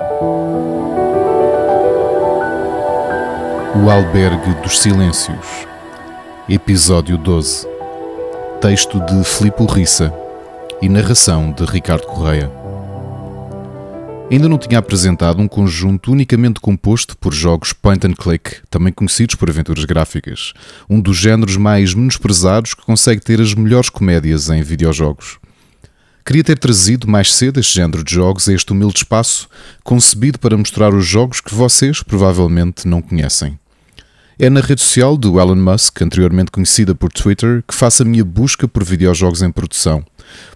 O Albergue dos Silêncios, Episódio 12. Texto de Filipe Rissa e narração de Ricardo Correia. Ainda não tinha apresentado um conjunto unicamente composto por jogos point and click, também conhecidos por aventuras gráficas, um dos géneros mais menosprezados que consegue ter as melhores comédias em videojogos. Queria ter trazido mais cedo este género de jogos a este humilde espaço, concebido para mostrar os jogos que vocês provavelmente não conhecem. É na rede social do Elon Musk, anteriormente conhecida por Twitter, que faço a minha busca por videojogos em produção.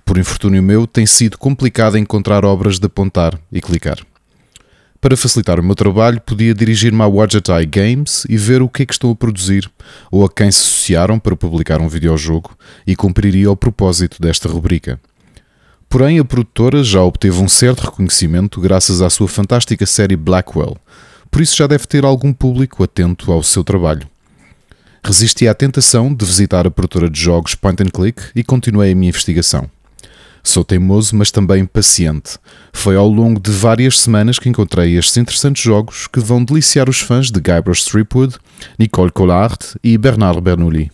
Por infortúnio meu, tem sido complicado encontrar obras de apontar e clicar. Para facilitar o meu trabalho, podia dirigir-me à Eye Games e ver o que é que estão a produzir, ou a quem se associaram para publicar um videojogo, e cumpriria o propósito desta rubrica. Porém, a produtora já obteve um certo reconhecimento graças à sua fantástica série Blackwell, por isso já deve ter algum público atento ao seu trabalho. Resisti à tentação de visitar a produtora de jogos Point and Click e continuei a minha investigação. Sou teimoso, mas também paciente. Foi ao longo de várias semanas que encontrei estes interessantes jogos que vão deliciar os fãs de Guybrush Threepwood, Nicole Collard e Bernard Bernoulli.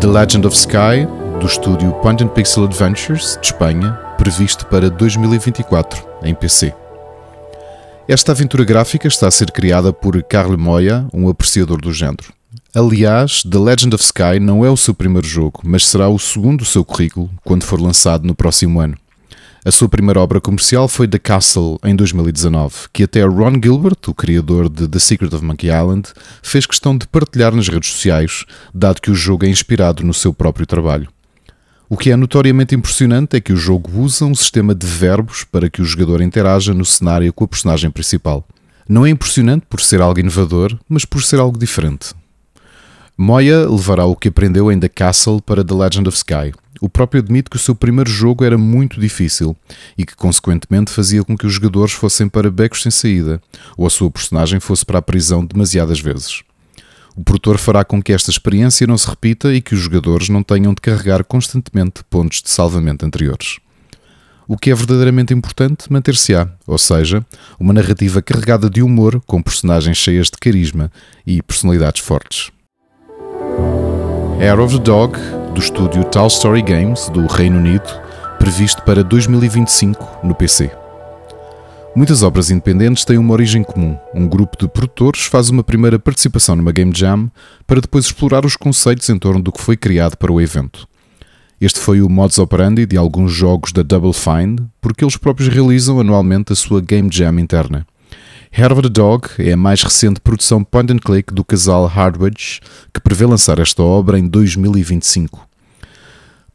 The Legend of Sky, do estúdio Point and Pixel Adventures, de Espanha, previsto para 2024 em PC. Esta aventura gráfica está a ser criada por Carl Moya, um apreciador do género. Aliás, The Legend of Sky não é o seu primeiro jogo, mas será o segundo do seu currículo quando for lançado no próximo ano. A sua primeira obra comercial foi The Castle em 2019, que até Ron Gilbert, o criador de The Secret of Monkey Island, fez questão de partilhar nas redes sociais, dado que o jogo é inspirado no seu próprio trabalho. O que é notoriamente impressionante é que o jogo usa um sistema de verbos para que o jogador interaja no cenário com a personagem principal. Não é impressionante por ser algo inovador, mas por ser algo diferente. Moya levará o que aprendeu em The Castle para The Legend of Sky. O próprio admite que o seu primeiro jogo era muito difícil e que, consequentemente, fazia com que os jogadores fossem para becos sem saída ou a sua personagem fosse para a prisão demasiadas vezes. O produtor fará com que esta experiência não se repita e que os jogadores não tenham de carregar constantemente pontos de salvamento anteriores. O que é verdadeiramente importante manter-se-á, ou seja, uma narrativa carregada de humor com personagens cheias de carisma e personalidades fortes. Air of the Dog, do estúdio Tall Story Games, do Reino Unido, previsto para 2025 no PC. Muitas obras independentes têm uma origem comum. Um grupo de produtores faz uma primeira participação numa Game Jam para depois explorar os conceitos em torno do que foi criado para o evento. Este foi o modus operandi de alguns jogos da Double Fine, porque eles próprios realizam anualmente a sua Game Jam interna. The Dog é a mais recente produção point and click do casal Hardwedge, que prevê lançar esta obra em 2025.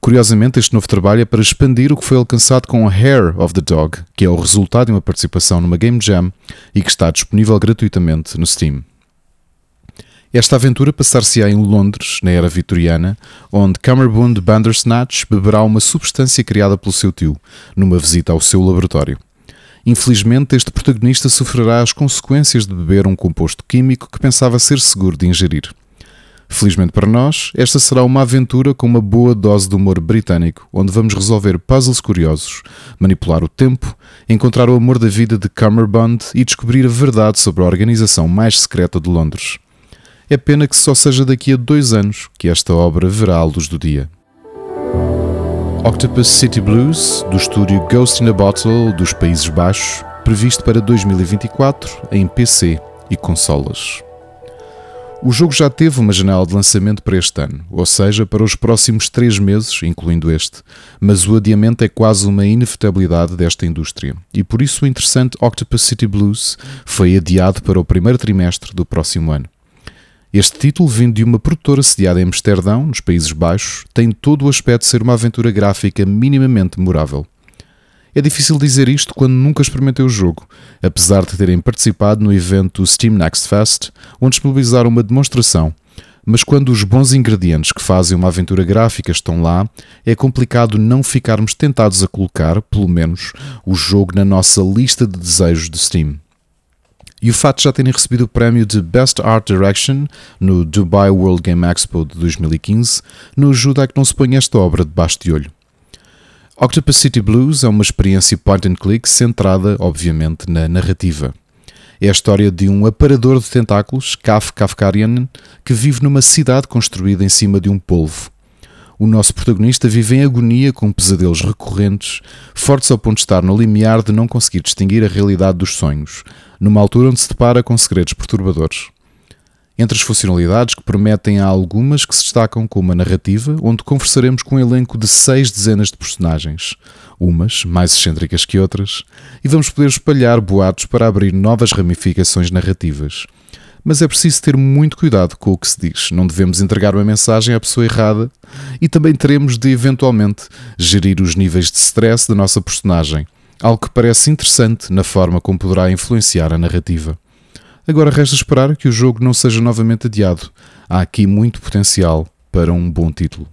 Curiosamente, este novo trabalho é para expandir o que foi alcançado com Hair of the Dog, que é o resultado de uma participação numa Game Jam e que está disponível gratuitamente no Steam. Esta aventura passar-se-á em Londres, na era vitoriana, onde Cummerbund Bandersnatch beberá uma substância criada pelo seu tio, numa visita ao seu laboratório. Infelizmente, este protagonista sofrerá as consequências de beber um composto químico que pensava ser seguro de ingerir. Felizmente para nós, esta será uma aventura com uma boa dose de humor britânico, onde vamos resolver puzzles curiosos, manipular o tempo, encontrar o amor da vida de Cummerbund e descobrir a verdade sobre a organização mais secreta de Londres. É pena que só seja daqui a dois anos que esta obra verá a luz do dia. Octopus City Blues, do estúdio Ghost in a Bottle dos Países Baixos, previsto para 2024 em PC e consolas. O jogo já teve uma janela de lançamento para este ano, ou seja, para os próximos três meses, incluindo este, mas o adiamento é quase uma inevitabilidade desta indústria, e por isso o interessante Octopus City Blues foi adiado para o primeiro trimestre do próximo ano. Este título, vindo de uma produtora sediada em Amsterdão, nos Países Baixos, tem todo o aspecto de ser uma aventura gráfica minimamente memorável. É difícil dizer isto quando nunca experimentei o jogo, apesar de terem participado no evento Steam Next Fest, onde disponibilizaram uma demonstração. Mas quando os bons ingredientes que fazem uma aventura gráfica estão lá, é complicado não ficarmos tentados a colocar, pelo menos, o jogo na nossa lista de desejos de Steam. E o fato de já terem recebido o prémio de Best Art Direction no Dubai World Game Expo de 2015 nos ajuda a que não se ponha esta obra debaixo de olho. Octopus City Blues é uma experiência point and click centrada, obviamente, na narrativa. É a história de um aparador de tentáculos, Kaf Kafkarian, que vive numa cidade construída em cima de um polvo. O nosso protagonista vive em agonia com pesadelos recorrentes, fortes ao ponto de estar no limiar de não conseguir distinguir a realidade dos sonhos, numa altura onde se depara com segredos perturbadores. Entre as funcionalidades que prometem há algumas que se destacam com uma narrativa onde conversaremos com um elenco de seis dezenas de personagens, umas mais excêntricas que outras, e vamos poder espalhar boatos para abrir novas ramificações narrativas. Mas é preciso ter muito cuidado com o que se diz, não devemos entregar uma mensagem à pessoa errada e também teremos de, eventualmente, gerir os níveis de stress da nossa personagem, algo que parece interessante na forma como poderá influenciar a narrativa. Agora resta esperar que o jogo não seja novamente adiado. Há aqui muito potencial para um bom título.